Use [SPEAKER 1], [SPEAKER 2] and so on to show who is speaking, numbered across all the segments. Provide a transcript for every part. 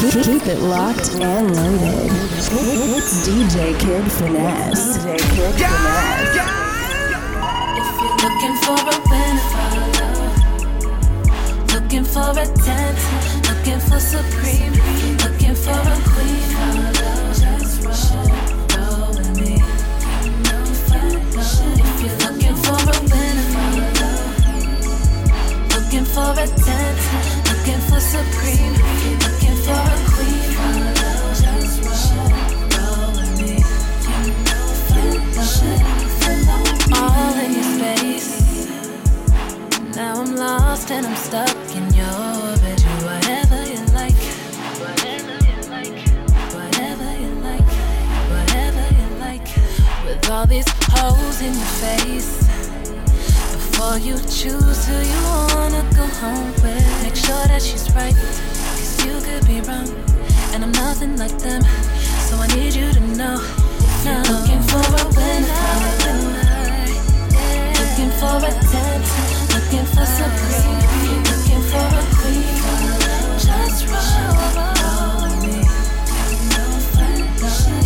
[SPEAKER 1] Keep it locked and loaded. It's DJ Kid Finesse. DJ Kid Finesse.
[SPEAKER 2] If you're looking for a winner, looking for attention, looking for supreme, looking for a queen, just roll with me. If you're looking for a winner, looking for attention, for supreme. All of those rushing. All in your space Now I'm lost and I'm stuck in your bed. whatever you like, whatever you like, whatever you like, whatever you like with all these holes in your face. Before you choose who you wanna go home with, make sure that she's right. Cause you could be wrong. And I'm nothing like them. So I need you to know. Now looking for a winner. Looking for attention Looking for supreme, looking for a queen. Just roll with me.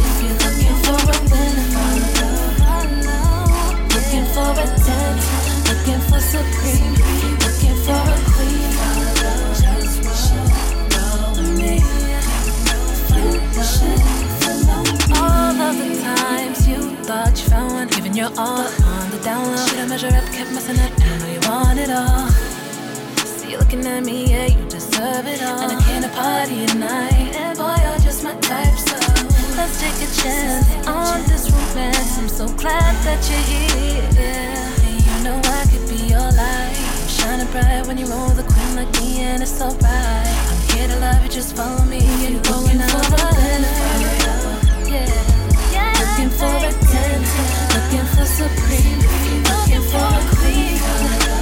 [SPEAKER 2] If you're looking for a winner, looking for attention, looking for supreme, looking for a queen. All of the times you thought you found one, giving your all on the down low. Should I measure up, kept messing up want it all. See you looking at me, yeah, you deserve it all. And I and boy, you're just my type, so let's take a chance on this romance. I'm so glad that you're here. Shining bright when you roll the queen like me, and it's alright. I'm here to love you, just follow me, and you're going out for a Yeah. yeah. Looking for attention, looking for supreme, looking for a queen.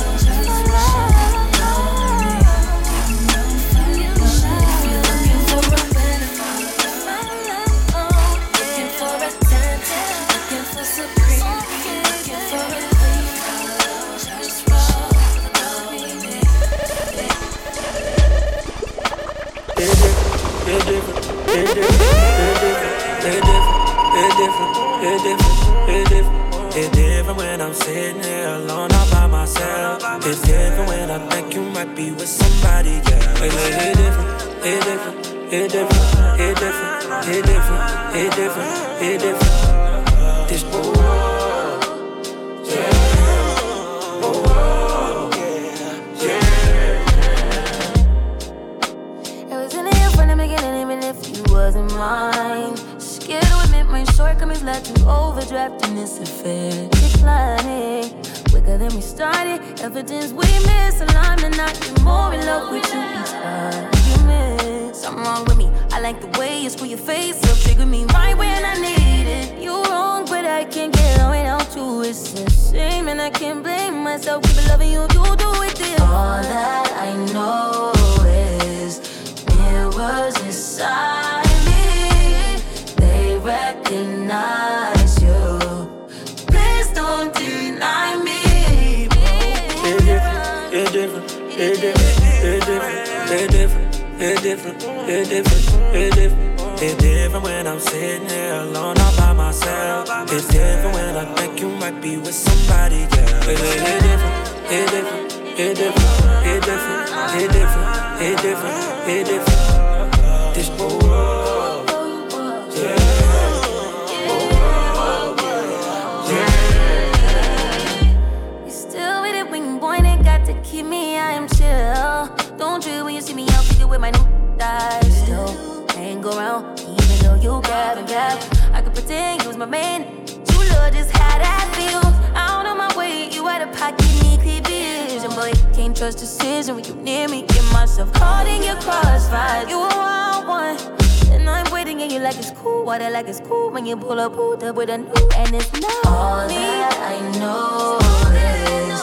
[SPEAKER 2] Like it's cool. Water like it's cool when you pull up, pulled up with a new, and it's not all me. that I know is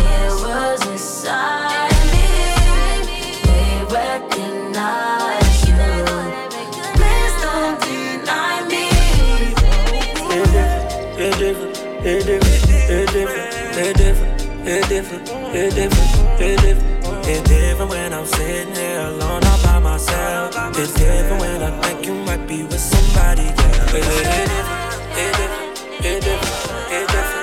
[SPEAKER 2] it was inside me. They recognize. you.
[SPEAKER 3] Please It's different, it's different, it's different, it's different, it's different, it's different. It's different when I'm sitting here alone It's different when I think you might be with somebody. Yeah, it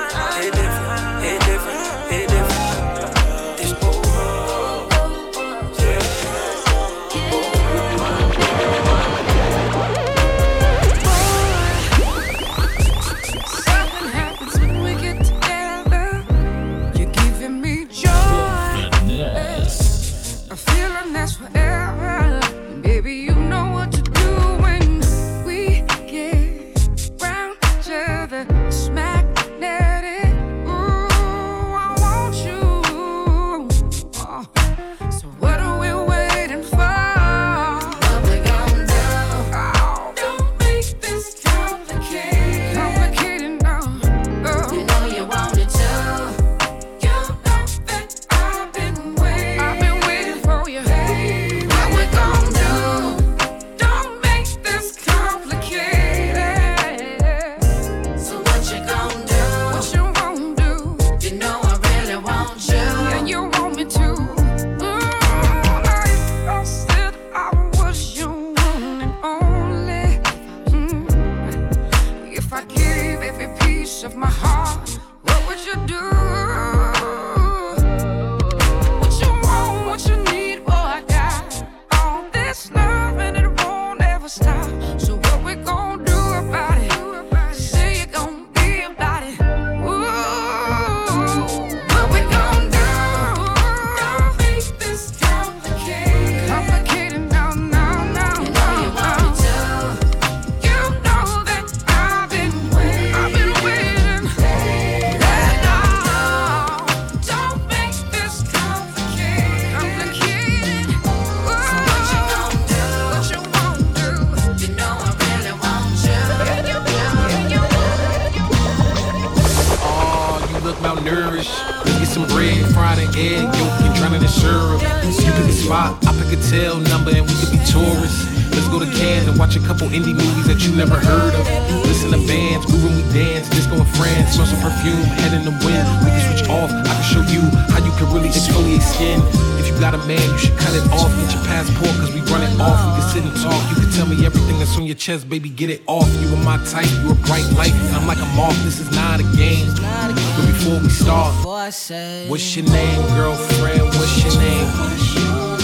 [SPEAKER 4] chest, baby, get it off. You are my type, you a bright light, I'm like a moth. This is not a game. But before we start, what's your name, girlfriend? What's your name?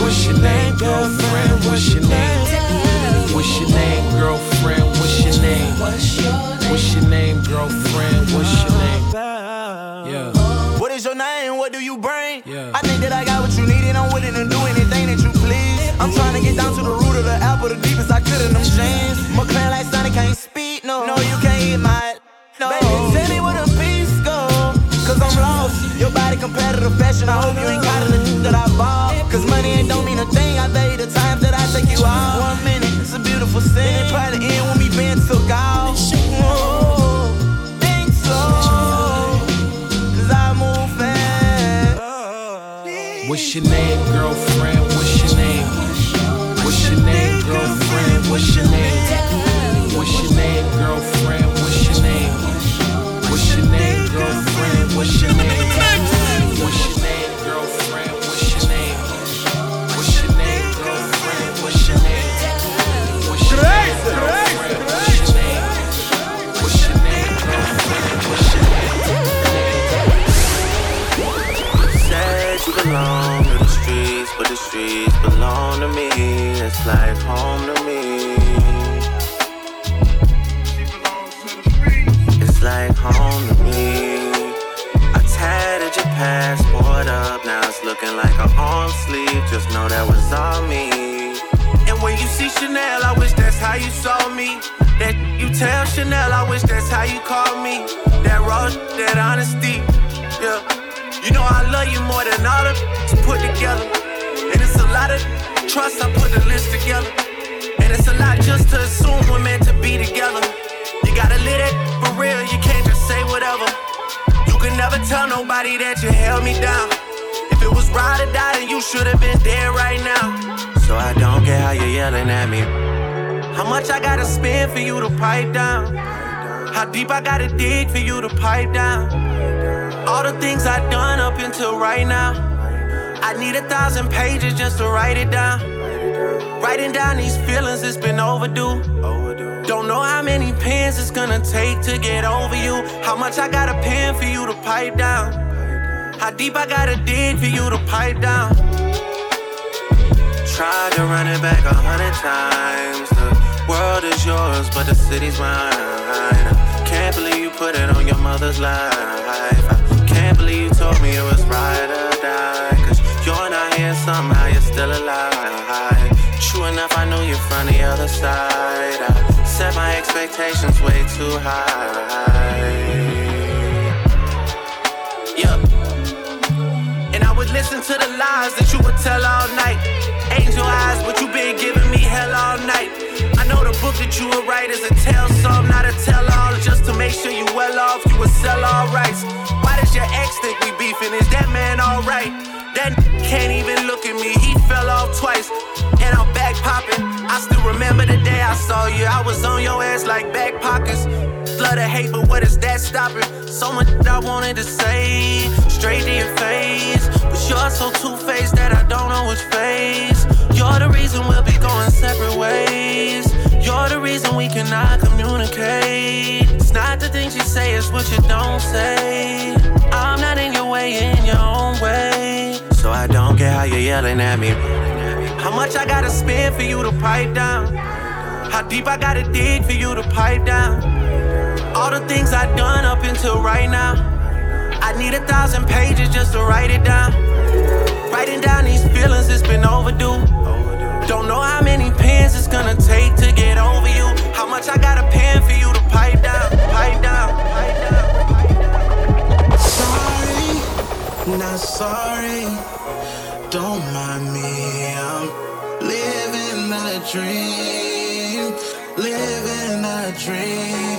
[SPEAKER 4] What's your name, girlfriend? What's your name? What's your name, girlfriend? What's your name? What's your name, girlfriend? What's your name? Yeah.
[SPEAKER 5] What is your name? What do you bring?
[SPEAKER 4] Yeah.
[SPEAKER 5] I think that I got what you need and I'm willing to do anything that you please. I'm trying to get down to the root of the apple, the deepest in them jeans. McLaren like Sonic can't speak, no. No, you can't hit my. No. Baby, tell me where the peace go. Cause I'm lost. Your body competitive fashion. I hope you ain't got the that I bought. Cause money ain't don't mean a thing. I tell you the times that I take you out. One minute, it's a beautiful scene. It probably end when we been took off. Whoa, think so. Cause I move fast.
[SPEAKER 4] What's your name, girlfriend? Girlfriend? What's your name? What's your name, girlfriend? What's your name? What's your name, girlfriend? What's your name?
[SPEAKER 6] Just know that was all me. And when you see Chanel, I wish that's how you saw me. That you tell Chanel, I wish that's how you call me. That raw, that honesty, yeah. You know I love you more than all of to put together. And it's a lot of trust, I put the list together. And it's a lot just to assume we're meant to be together. You gotta live it for real, you can't just say whatever. You can never tell nobody that you held me down. It was ride or die, then you should have been dead right now. So I don't care how you're yelling at me. How much I gotta spend for you to pipe down? How deep I gotta dig for you to pipe down? All the things I've done up until right now. I need a thousand pages just to write it down. Writing down these feelings, it's been overdue. Don't know how many pins it's gonna take to get over you. How much I gotta pen for you to pipe down. How deep I gotta dig for you to pipe down. Tried to run it back a hundred times. The world is yours, but the city's mine. Can't believe you put it on your mother's life. I can't believe you told me it was ride or die. Cause you're not here, somehow you're still alive. True enough, I knew you from the other side. I set my expectations way too high. Would listen to the lies that you would tell all night. Angel eyes, but you been giving me hell all night. I know the book that you would write is a tell some, not a tell all. Just to make sure you well off, you would sell all rights. Why does your ex think we beefing? Is that man alright? That can't even look at me, he fell off twice. And I'm back popping. I still remember the day I saw you. I was on your ass like back pockets. Flood of hate, but what is that stopping? So much I wanted to say, straight to your face. But you're so two faced that I don't know which face. You're the reason we'll be going separate ways. You're the reason we cannot communicate. It's not the things you say, it's what you don't say. I'm not in your way, in your own way. So I don't get how you're yelling at me. How much I gotta spend for you to pipe down? How deep I gotta dig for you to pipe down? All the things I've done up until right now. I need a thousand pages just to write it down. Writing down these feelings, it's been overdue. Don't know how many pens it's gonna take to get over you. How much I gotta pen for you to pipe down, pipe down, pipe down.
[SPEAKER 7] Sorry, not sorry. Don't mind me, I'm living a dream, living a dream,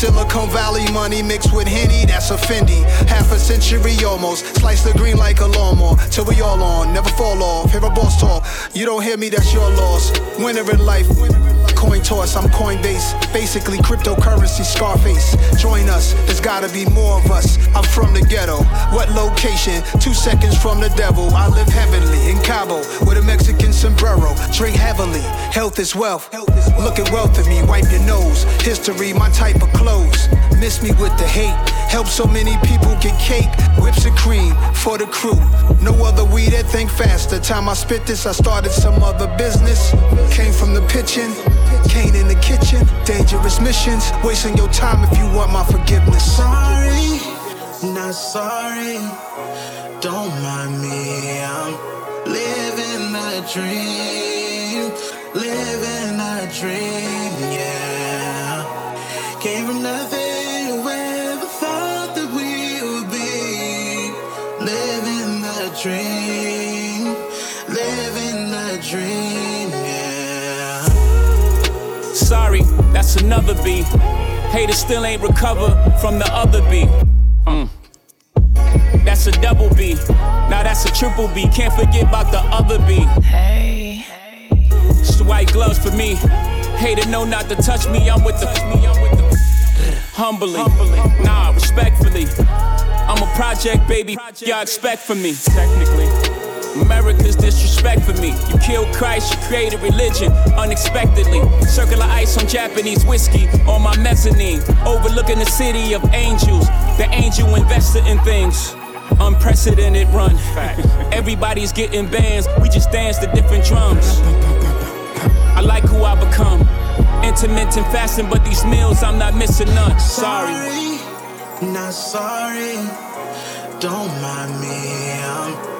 [SPEAKER 8] Silicon Valley money mixed with Henny, that's a Fendi. Half a century almost, slice the green like a lawnmower. Till we all on, never fall off. Hear a boss talk, you don't hear me, that's your loss. Winner in life, coin toss, I'm Coinbase. Basically, cryptocurrency, Scarface. Join us, there's gotta be more of us. I'm from the ghetto. What location? Two seconds from the devil. I live heavenly in Cabo with a Mexican sombrero. Drink heavily, health is wealth. Look at wealth in me, wipe your nose. History, my type of clothes. Miss me with the hate. Help so many people get cake. Whips and cream for the crew. No other weed that think faster. Time I spit this, I started some other business. Came from the pitching. Kane in the kitchen, dangerous missions. Wasting your time if you want my forgiveness.
[SPEAKER 7] Sorry, not sorry. Don't mind me, I'm living a dream, living a dream, yeah. Came from nothing, whoever thought that we would be living a dream, living a dream,
[SPEAKER 9] That's another B. Haters still ain't recovered from the other B. Mm. That's a double B. Now that's a triple B. Can't forget about the other B.
[SPEAKER 10] Hey.
[SPEAKER 9] It's the white gloves for me. Hater know not to touch me. I'm with the. Humbly. Nah, respectfully. I'm a project, baby. Y'all expect from me. Technically. America's disrespect for me. You killed Christ, you created religion unexpectedly. Circular ice on Japanese whiskey on my mezzanine. Overlooking the city of angels. The angel invested in things. Unprecedented run. Everybody's getting bands, we just dance to different drums. I like who I become. Intermittent fasting, but these meals I'm not missing none. Sorry.
[SPEAKER 7] Sorry, not sorry. Don't mind me, I'm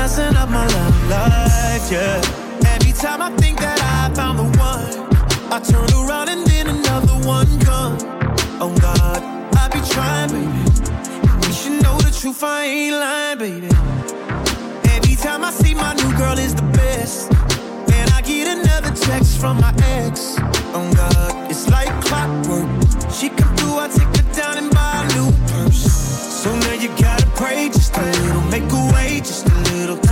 [SPEAKER 11] messing up my love life, yeah. Every time I think that I found the one, I turn around and then another one gone. Oh God, I be trying, baby. You should know the truth, I ain't lying, baby. Every time I see my new girl is the best, and I get another text from my ex. Oh God, it's like clockwork. She come through, I take her down and buy a new purse. So now you got pray just a little, make a way just a little.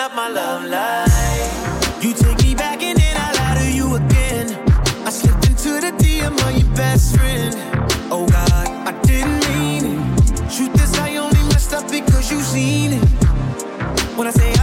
[SPEAKER 11] up my love life. You take me back and then I lie to you again. I slipped into the DM of your best friend. Oh God, I didn't mean it. Truth is, I only messed up because you seen it.
[SPEAKER 12] When I say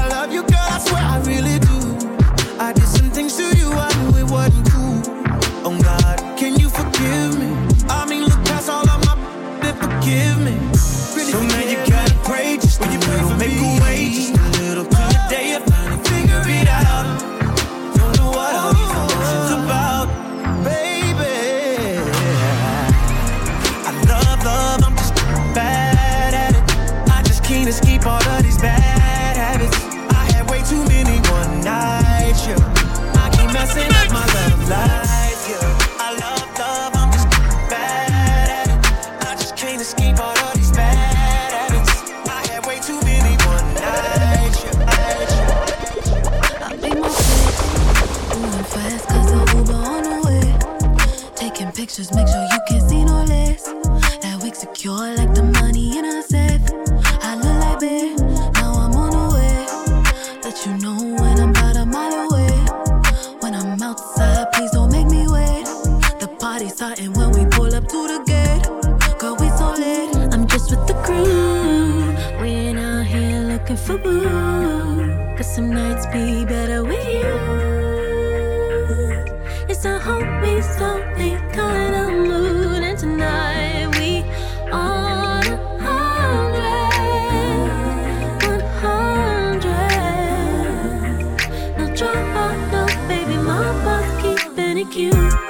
[SPEAKER 12] you.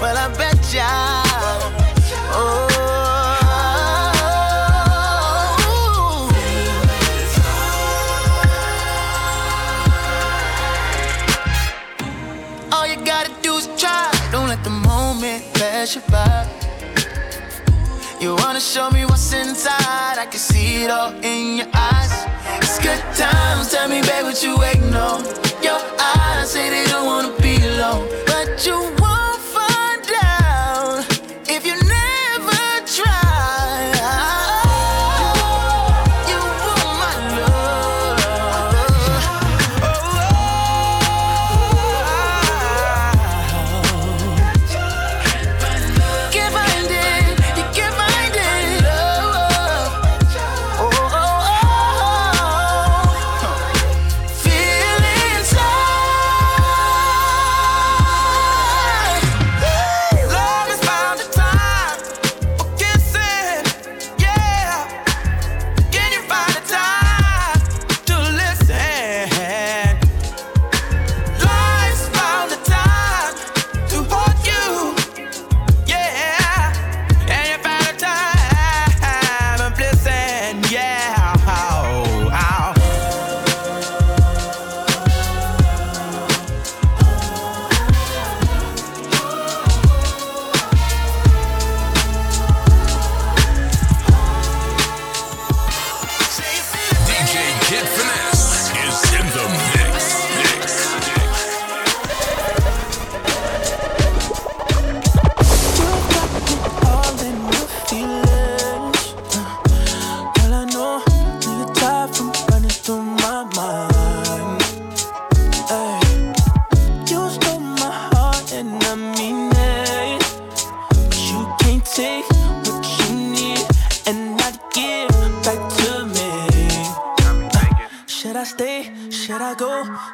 [SPEAKER 13] Well, I bet ya. Oh. All you gotta do is try. Don't let the moment pass you by. You wanna show me what's inside? I can see it all in your eyes. It's good times. Tell me, babe, what you waiting on? Your eyes say they don't wanna be alone, but you won't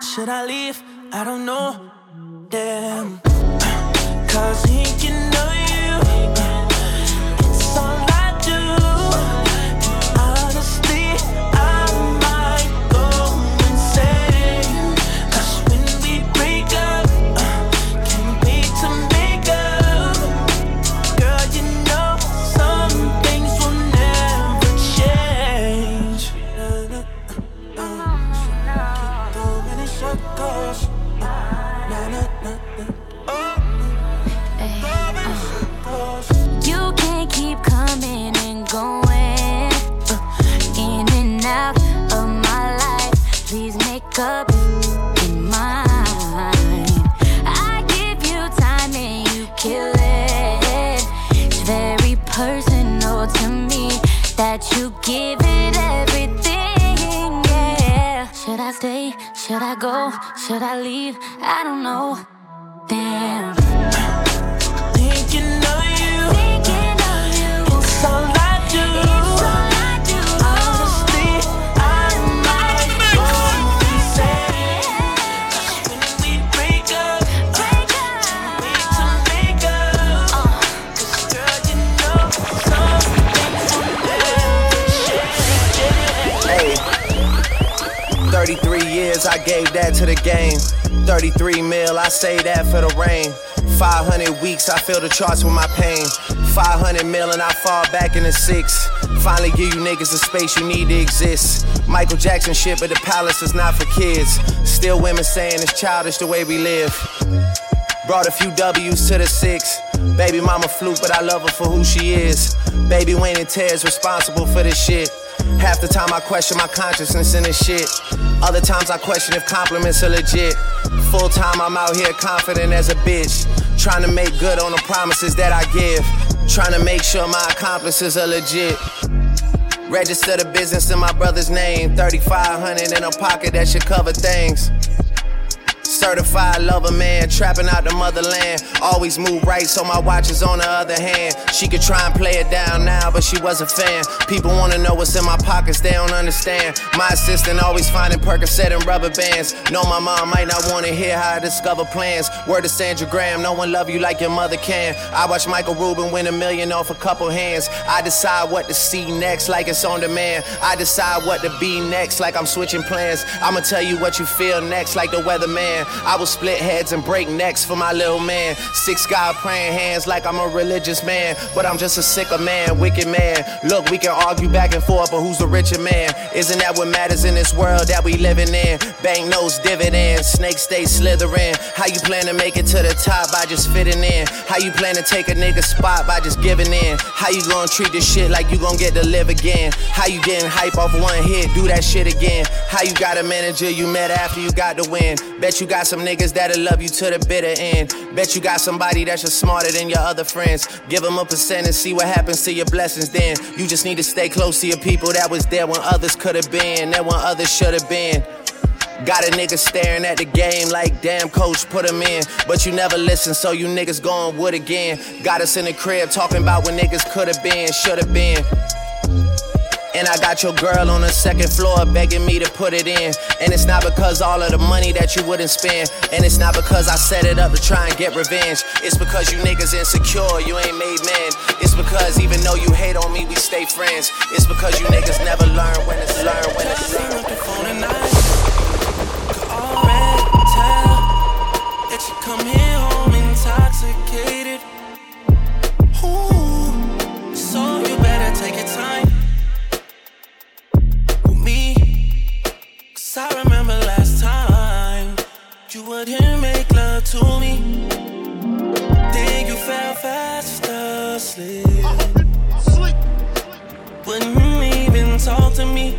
[SPEAKER 6] Should I leave? I don't know. Damn. Cause thinking of you, I
[SPEAKER 14] don't know. Damn.
[SPEAKER 6] Thinking of you, it's all I do. Honestly, I might go insane. 'Cause when we break up, can't wait to make up. 'Cause girl, you know some things will.
[SPEAKER 15] Hey, 33 years I gave that to the game. 33 mil, I say that for the rain. 500 weeks, I feel the charts with my pain. 500 mil and I fall back in the six. Finally give you niggas the space you need to exist. Michael Jackson shit, but the palace is not for kids. Still women saying it's childish the way we live. Brought a few W's to the six. Baby mama fluke, but I love her for who she is. Baby Wayne and Ted's responsible for this shit. Half the time I question my consciousness in this shit. Other times I question if compliments are legit. Full time I'm out here confident as a bitch. Trying to make good on the promises that I give. Trying to make sure my accomplices are legit. Register the business in my brother's name. 3500 in a pocket that should cover things. Certified lover man, trapping out the motherland. Always move right, so my watch is on the other hand. She could try and play it down now, but she was a fan. People wanna know what's in my pockets, they don't understand. My assistant always finding Percocet and rubber bands. Know my mom might not wanna hear how I discover plans. Word to Sandra Graham, no one love you like your mother can. I watch Michael Rubin win a million off a couple hands. I decide what to see next, like it's on demand. I decide what to be next, like I'm switching plans. I'ma tell you what you feel next, like the weatherman. I will split heads and break necks for my little man. Six God praying hands like I'm a religious man, but I'm just a sicker man, wicked man. Look, we can argue back and forth, but who's the richer man? Isn't that what matters in this world that we living in? Bank notes, dividends, snakes stay slithering. How you plan to make it to the top by just fitting in? How you plan to take a nigga spot by just giving in? How you gonna treat this shit like you gonna get to live again? How you getting hype off one hit, do that shit again? How you got a manager you met after you got the win? Bet you got some niggas that'll love you to the bitter end. Bet you got somebody that's just smarter than your other friends. Give them a percent and see what happens to your blessings then. You just need to stay close to your people that was there when others could have been, and when others should have been. Got a nigga staring at the game like, damn, coach, put him in. But you never listen, so you niggas going wood again. Got us in the crib talking about when niggas could have been, should have been. And I got your girl on the second floor begging me to put it in. And it's not because all of the money that you wouldn't spend. And it's not because I set it up to try and get revenge. It's because you niggas insecure, you ain't made men. It's because even though you hate on me, we stay friends. It's because you niggas never learn when it's learn when it's learn.
[SPEAKER 6] That you come here home intoxicated. Ooh, so you better take your time Cause I remember last time you wouldn't make love to me. Then you fell fast asleep. Wouldn't even talk to me.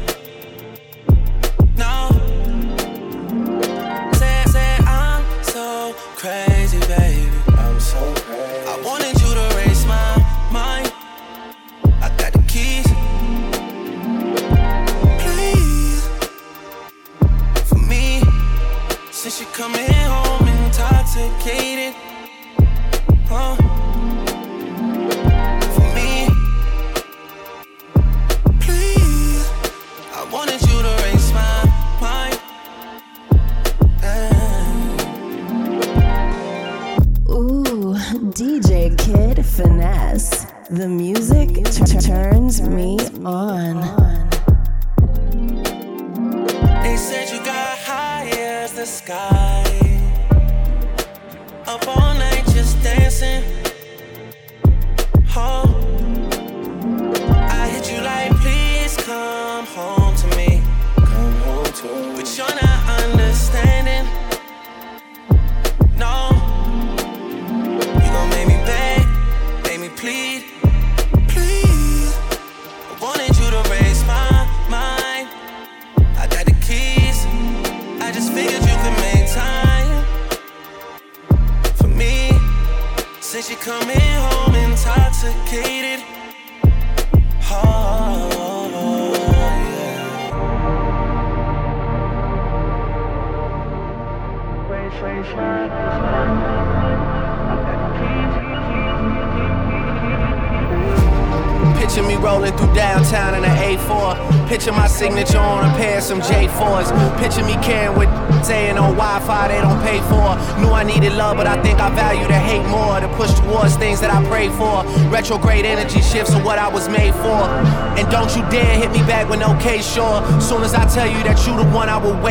[SPEAKER 15] Sure. Soon as I tell you that you the one I will wait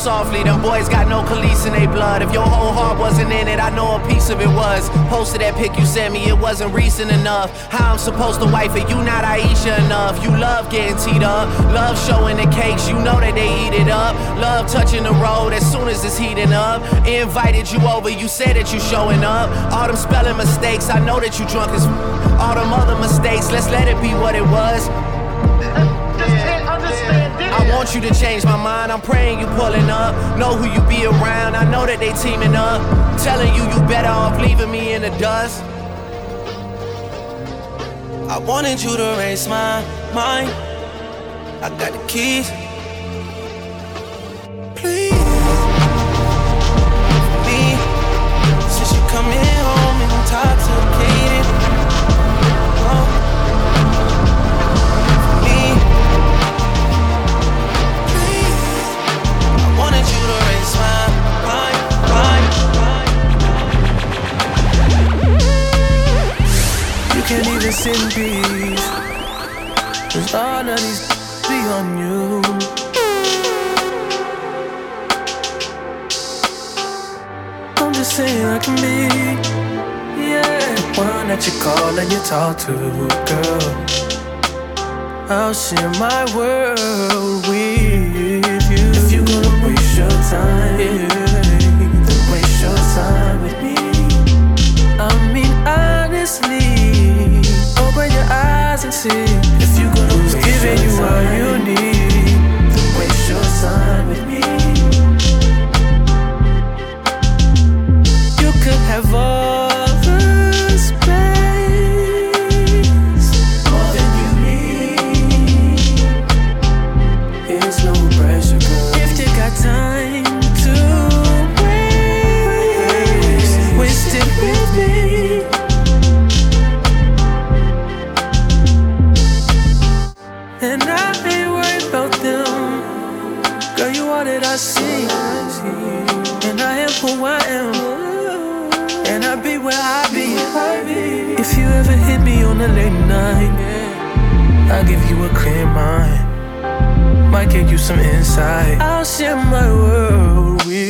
[SPEAKER 15] softly. Them boys got no police in their blood. If your whole heart wasn't in it, I know a piece of it was. Posted that pic you sent me, it wasn't recent enough. How I'm supposed to wife it, you not Aisha enough. You love getting teed up, love showing the cakes, you know that they eat it up. Love touching the road as soon as it's heating up. Invited you over, you said that you showing up. All them spelling mistakes, I know that you drunk as all them other mistakes. Let's let it be what it was want you to change my mind. I'm praying you pulling up. Know who you be around. I know that they teaming up. Telling you you better off leaving me in the dust.
[SPEAKER 5] I wanted you to raise my mind. I got the keys. can't even sit in peace. Cause all of these be on you. I'm just saying, I can be. Yeah, the one that you call and you talk to, girl. I'll share my world with you. If you're gonna waste your time. Yeah. see if you gonna who's giving you what you need. Don't waste your time with me. You could have all. a late night. I'll give you a clear mind. Might get you some insight. I'll share my world with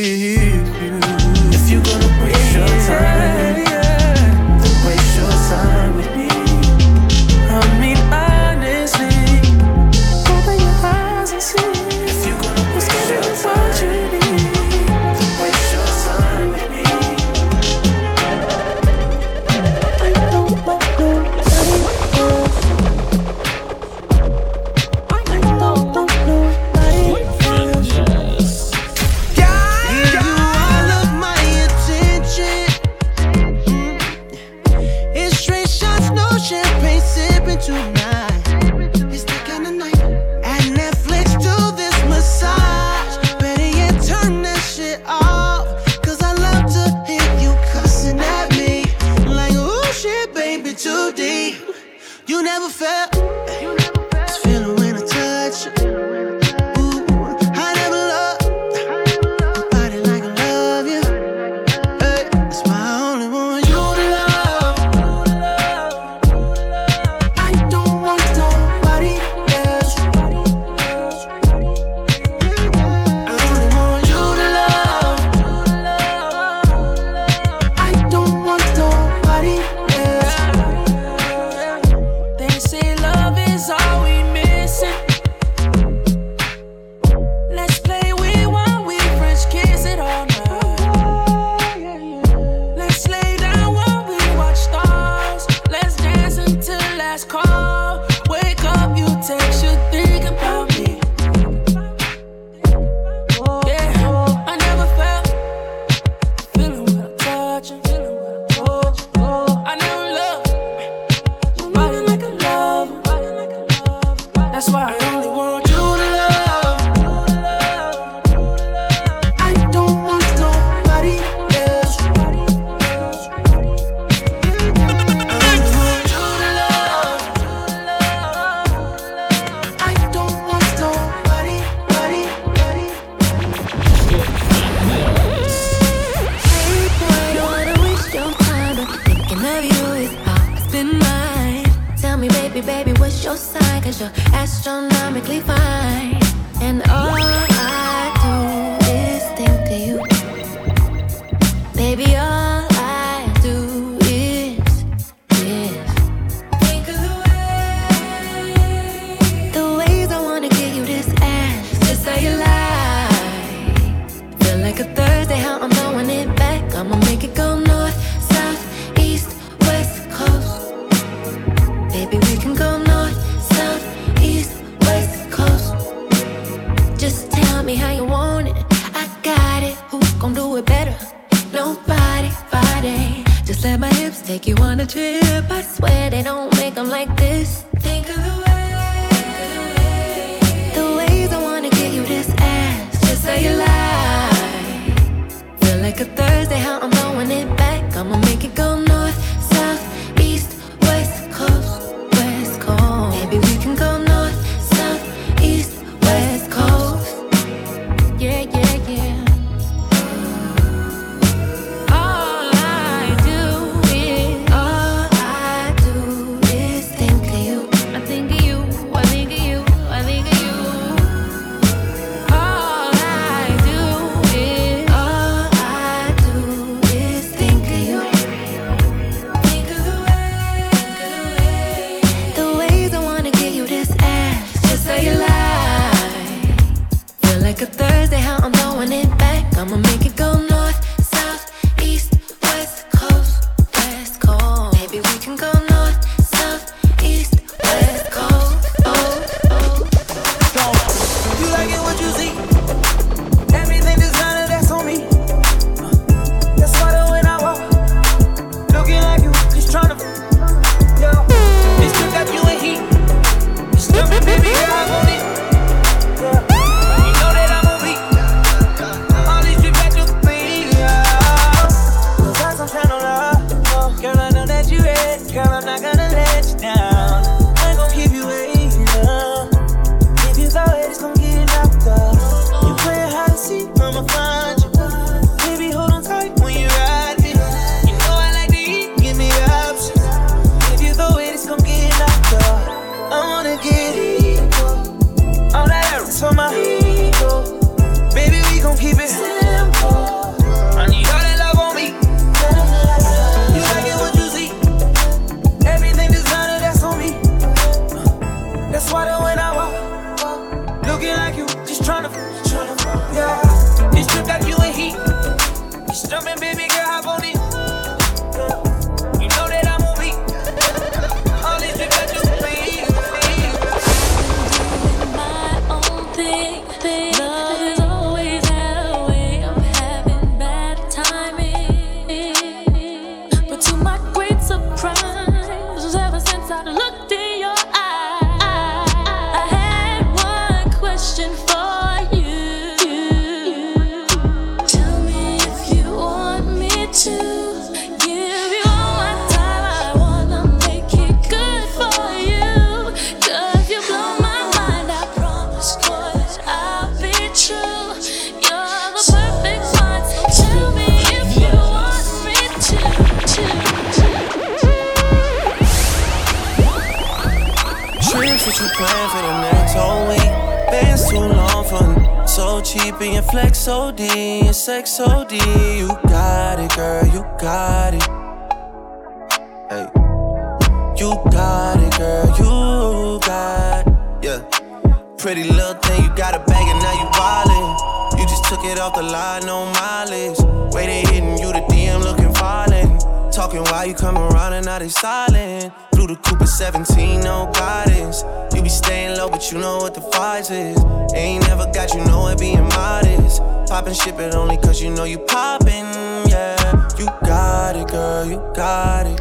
[SPEAKER 11] poppin', ship it only cause you know you poppin', yeah. You got it, girl, you got it.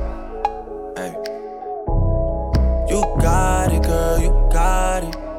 [SPEAKER 11] Hey. You got it, girl, you got it.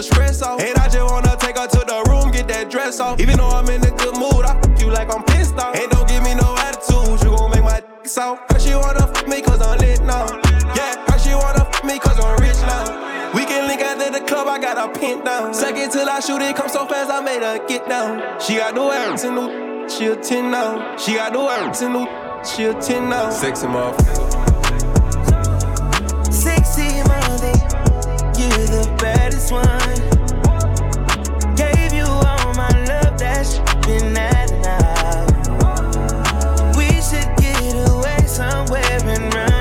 [SPEAKER 16] And I
[SPEAKER 6] just wanna take her to the room, get that dress off. Even though I'm in a good mood, I fuck you like I'm pissed off. And don't give me no attitude, you gon' make my dick soft. Her she wanna fuck me cause I'm lit now. Yeah, her she wanna fuck me cause I'm rich now. We can link after the club, I got her pinned down. Second till I shoot it, come so fast, I made her get down. She got no ass in the she a 10 now. She got no ass in the she a 10 now. Sexy motherfucker.
[SPEAKER 11] Sexy you're baddest one. Gave you all my love. We should get away somewhere and run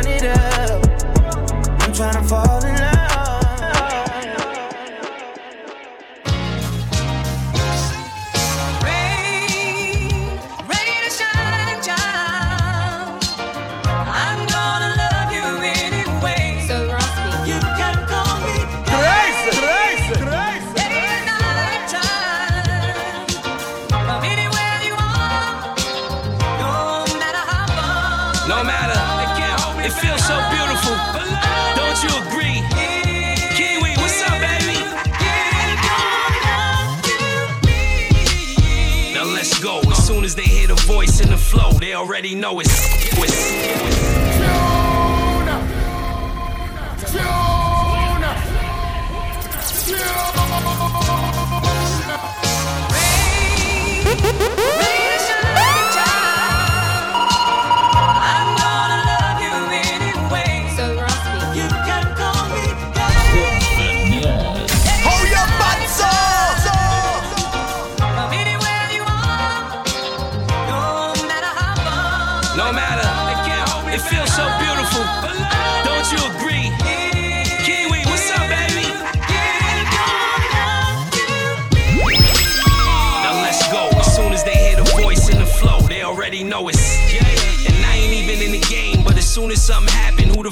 [SPEAKER 15] already know it's.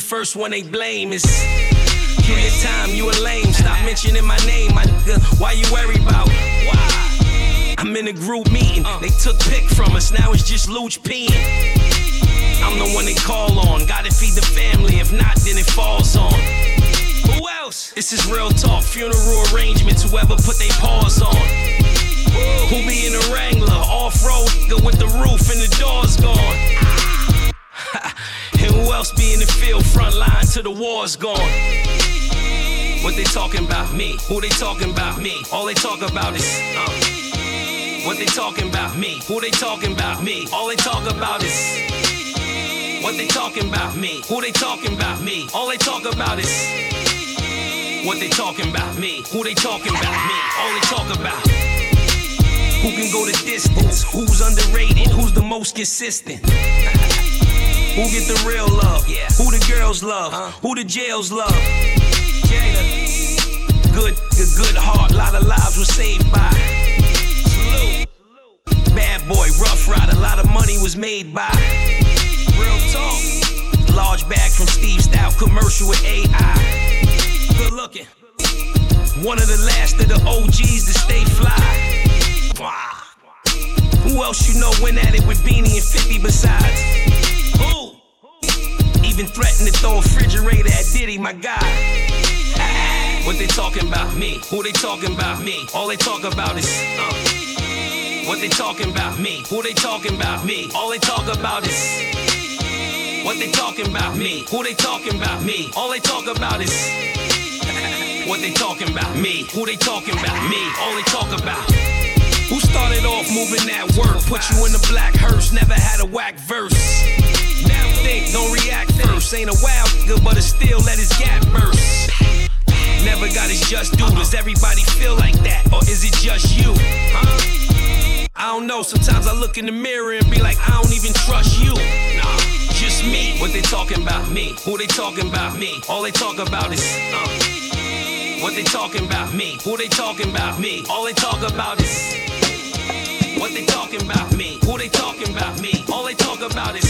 [SPEAKER 15] First one they blame is. Give your time, you a lame. Stop mentioning my name, my nigga. Why you worry about? Why? I'm in a group meeting. Uh. They took pick from us, now it's just Luch peeing. I'm the one they call on. Gotta feed the family, if not, then it falls on. Who else? This is real talk. Funeral arrangements, whoever put their paws on. Who be in a Wrangler, off road, with the roof and the doors gone. Who else be in the field, front line till the war's gone? What they talking about? Me. Who they talking about? Me. All they talk about is. Uh, what they talking about? Me. Who they talking about? Me. All they talk about is. What they talking about? Me. Who they talking about? Me. All they talk about is. What they talking about? Me. Who they talking about? Me. All they talk about. Who can go the distance? Who's underrated? Who's the most consistent? Who get the real love? Who the girls love? Uh. Who the jails love? Good, a good heart, lot of lives were saved by. Bad boy, rough ride, a lot of money was made by. Real talk. Large bag from Steve Stoute commercial with AI. Good looking. One of the last of the OGs to stay fly. Wow. Who else you know went at it with Beanie and 50 besides? Who? Even threatened to throw a refrigerator at Diddy, my guy. What they talking about? Me. Who they talking about? Me. All they talk about is. Uh, what they talking about? Me. Who they talking about? Me. All they talk about is. What they talking about? Me. Who they talking about? Me. All they talk about is. What they talking about? Me. Who they talking about? Me. All they talk about. Who started off moving that work? Put you in the black hearse, never had a whack verse. Think, don't first. Ain't a wild nigga, but it still let his gap burst. Never got his just due. Does everybody feel like that? Or is it just you? Huh? I don't know. Sometimes I look in the mirror and be like, I don't even trust you. Nah, just me. What they talking about? Me. Who they talking about? Me. All they talk about is. Uh, what they talking about? Me. Who they talking about? Me. All they talk about is. What they talking about? Me. Who they talking about? Me. All they talk about is.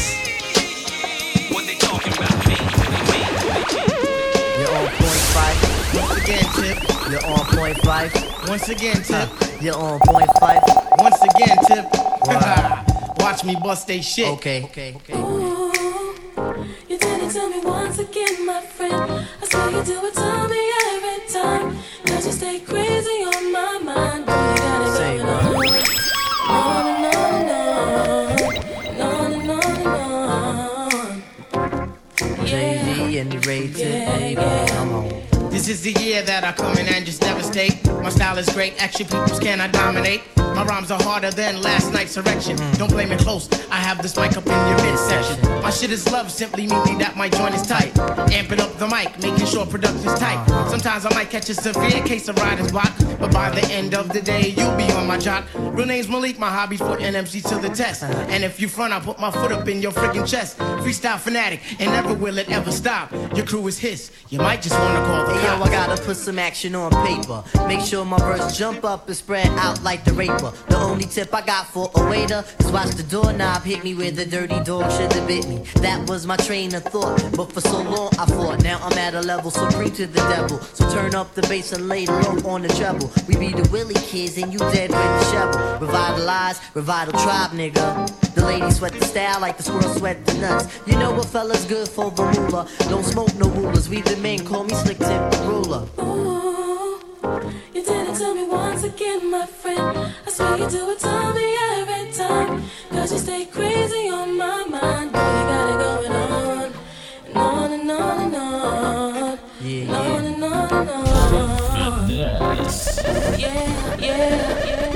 [SPEAKER 17] Five. Once again, Tip. You're on point Phife. Once again, Tip. Watch me bust they shit. Okay. Okay. Okay.
[SPEAKER 2] You did tell me once again, my friend. I swear you do it to me every time. Cause you stay crazy on my mind. Boy, you got it
[SPEAKER 18] Say
[SPEAKER 2] going on. On and on and on. And on and on and on.
[SPEAKER 18] Jay-Z and Ray baby. Come on.
[SPEAKER 17] This is the year that I come in and just devastate. My style is great, action peoples cannot dominate. My rhymes are harder than last night's erection. Don't blame it close, I have this mic up in your midsection. My shit is love, simply meaning that my joint is tight. Amping up the mic, making sure production's tight. Sometimes I might catch a severe case of writer's block, but by the end of the day, you'll be on my job. Real name's Malik, my hobby's putting MCs to the test. And if you front, I'll put my foot up in your freaking chest. Freestyle fanatic, and never will it ever stop. Your crew is his, you might just wanna call the
[SPEAKER 18] Hey yo. I gotta put some action on paper. Make sure my verse jump up and spread out like the raper. The only tip I got for a waiter is watch the doorknob hit me where the dirty dog should have bit me. That was my train of thought, but for so long I fought. Now I'm at a level supreme to the devil. So turn up the bass and lay low on the treble. We be the Willie kids and you dead with the shovel. Revitalize, revital tribe, nigga. The ladies sweat the style like the squirrel sweat the nuts. You know what fella's good for the moolah. Don't smoke no rulers. We the men call me slick tip ruler.
[SPEAKER 2] Ooh, you did it to me once again, my friend. I swear you do it to me every time. Cause you stay crazy on my mind. Boy, you got it going on. And on and on and on.
[SPEAKER 18] Yeah,
[SPEAKER 2] And on and on and on.
[SPEAKER 19] Yeah, yeah, yeah.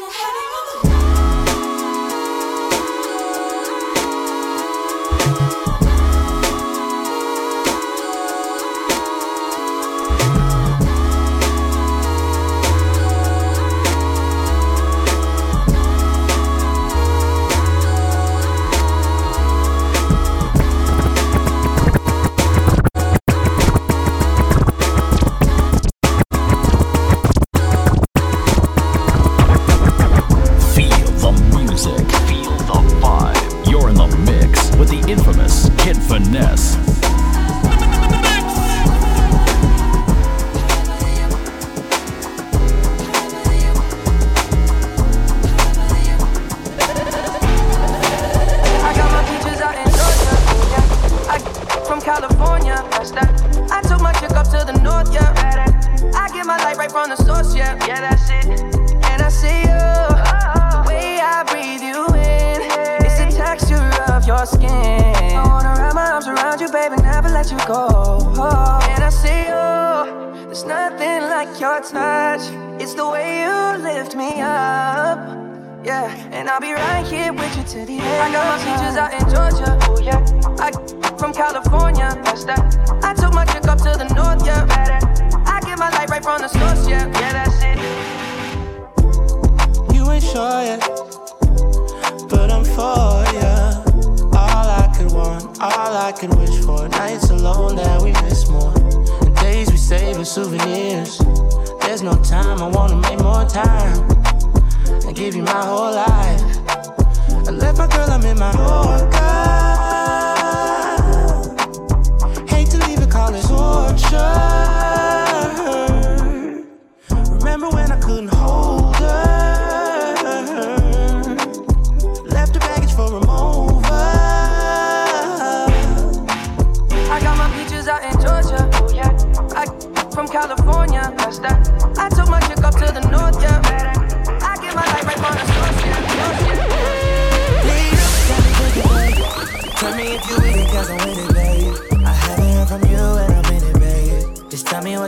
[SPEAKER 6] so heavy on the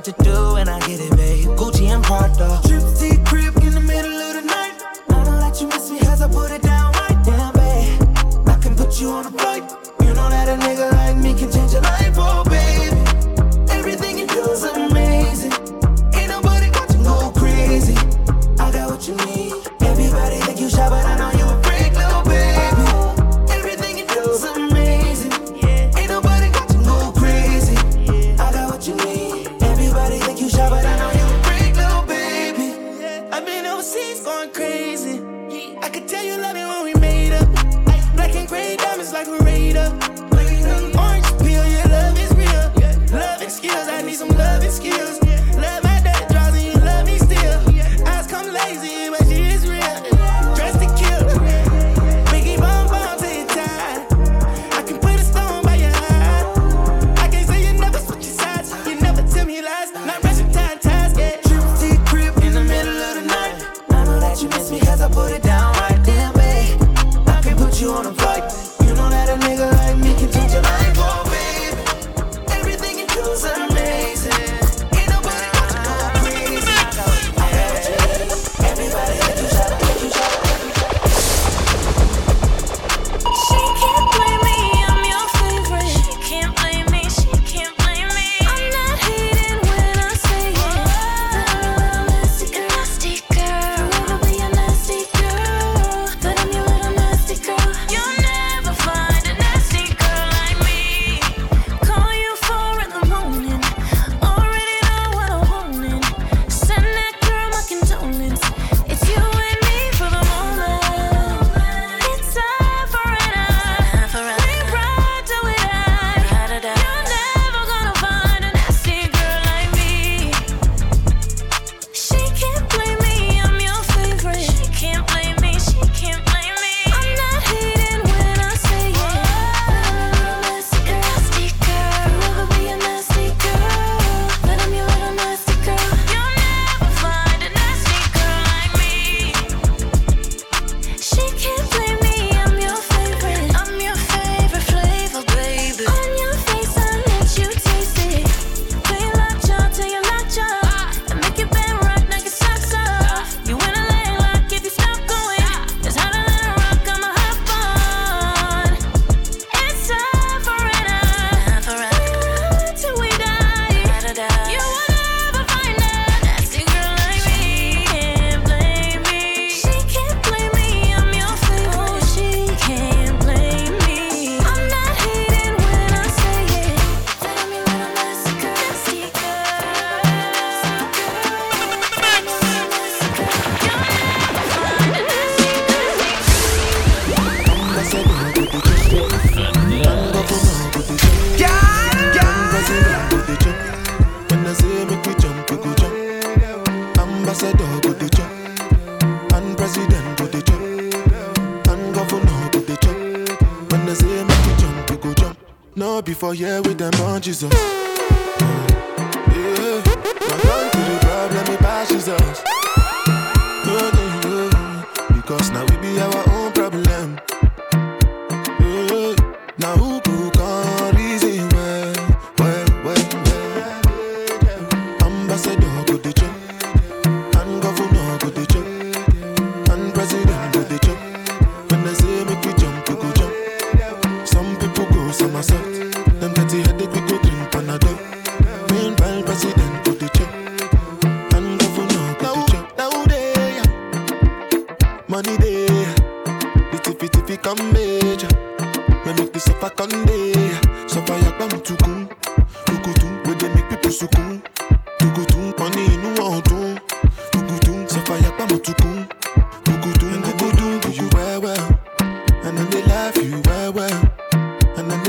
[SPEAKER 6] what
[SPEAKER 11] to
[SPEAKER 20] do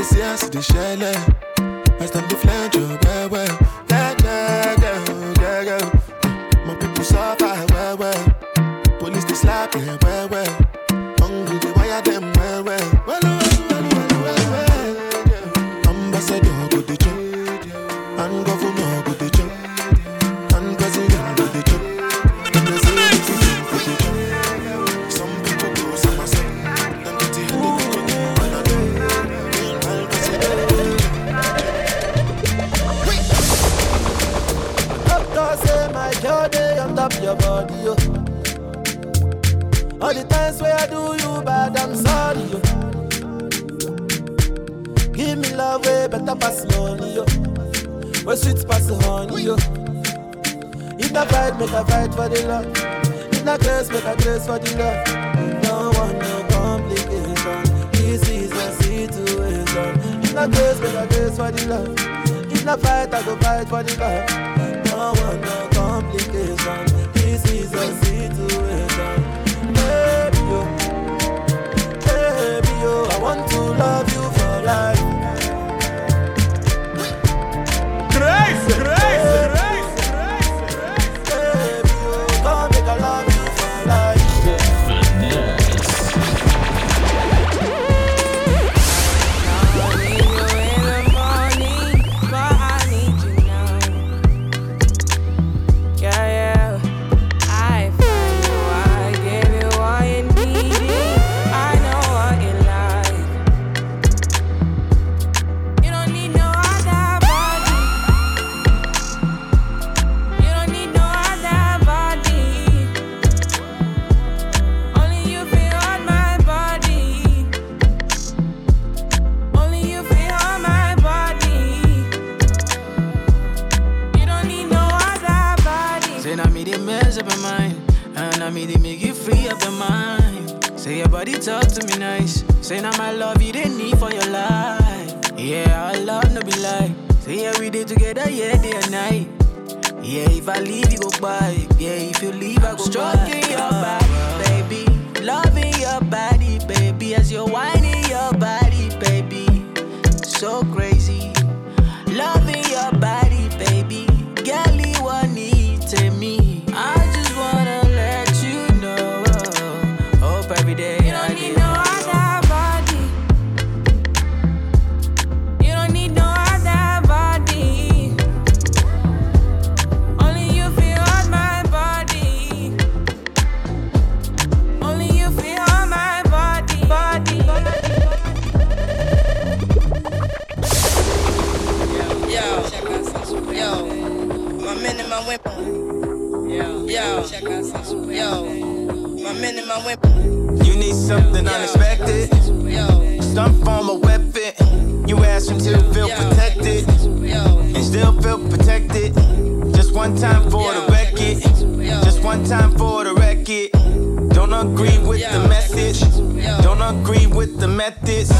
[SPEAKER 20] see the shell. I stand the flange well well, yeah yeah yeah yeah yeah. My people suffer well well. Police they slap them well
[SPEAKER 21] pass money, yo. Where sweet pass the honey, yo. If I fight, make I fight for the love. If I grace, make I grace for the love. No want no complication. This is a situation. If I grace, make I grace for the love. If I fight, I go fight for the love. No want no complication. This is a situation.
[SPEAKER 11] Say yeah we did together, yeah day and night. Yeah, if I leave you go by. Yeah, if you leave I go Stroking your uh, body, baby. Loving your body, baby. As you're whining your body, baby. So crazy. Loving your body,
[SPEAKER 5] something unexpected. Some form of weapon. You ask until feel protected. And still feel protected. Just one time for the record. Just one time for the record. Don't agree with the message. Don't agree with the methods.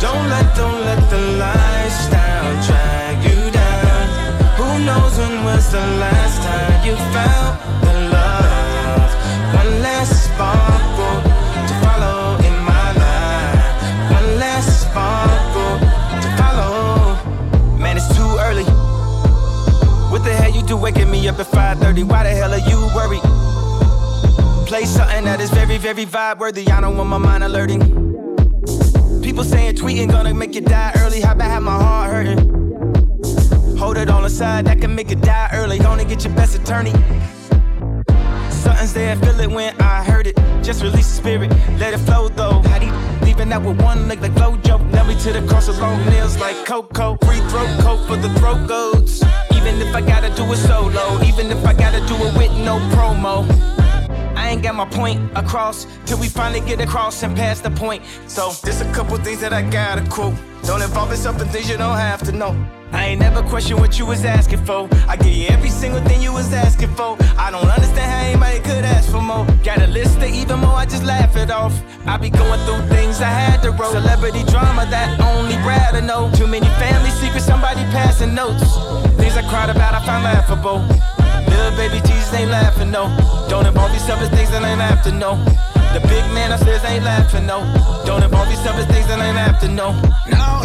[SPEAKER 5] Don't let, don't let the lifestyle drag you down. Who knows when was the last time you found the love? One last sparkle you waking me up at 5:30? Why the hell are you worried? Play something that is very, very vibe worthy. I don't want my mind alerting. People saying tweeting gonna make you die early. How about have my heart hurting? Hold it on the side, that can make it die early. Gonna get your best attorney.
[SPEAKER 22] Something's there, feel it when I heard it. Just release the spirit, let it flow though. How you leaving out with one leg like Flojo? Nail me to the cross with long nails like Coco. Free throat coat for the throat goats. Even if I gotta do it solo, even if I gotta do it with no promo. I ain't got my point across till we finally get across and pass the point. So there's a couple things that I gotta quote. Don't involve yourself in things you don't have to know. I ain't never question what you was asking for. I give you every single thing you was asking for. I don't understand how anybody could ask for more. Got a list of even more, I just laugh it off. I be going through things I had to roll. Celebrity drama that only Brad to know. Too many family secrets, somebody passing notes. Things I cried about, I find laughable. Little baby Jesus ain't laughing, no. Don't involve yourself in things that ain't to know. The big man upstairs ain't laughing, no. Don't involve yourself in things that ain't have to know.
[SPEAKER 23] Now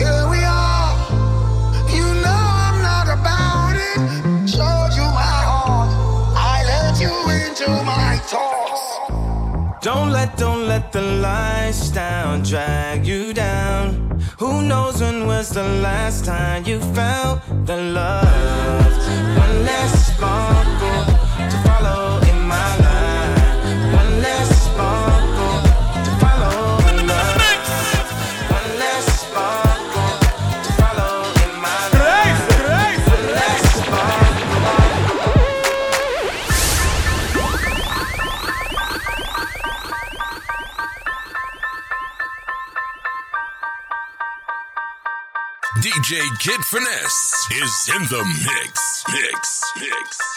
[SPEAKER 23] into my thoughts.
[SPEAKER 22] Don't let, don't let the lifestyle drag you down. Who knows when was the last time you felt the love? One less sparkle
[SPEAKER 24] DJ Kid Finesse is in the mix. Mix, mix,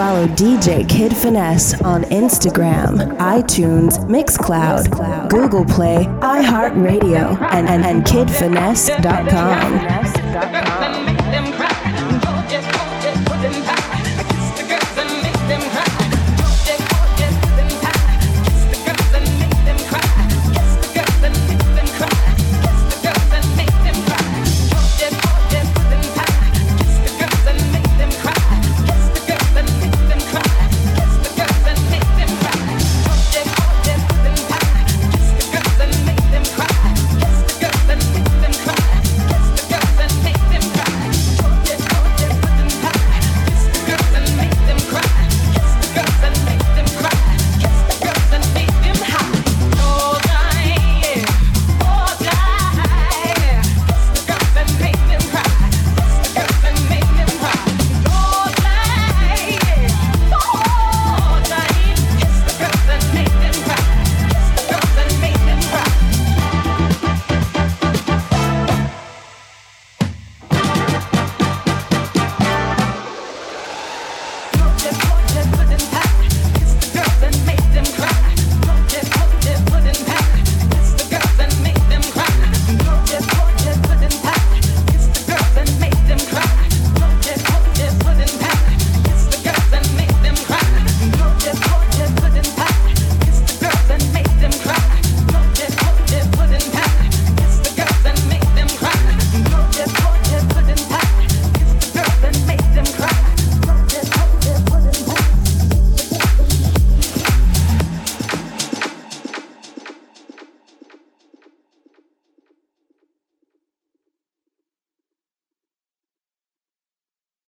[SPEAKER 25] follow DJ Kid Finesse on Instagram, iTunes, Mixcloud, Google Play, iHeartRadio, and, and, and kidfinesse.com.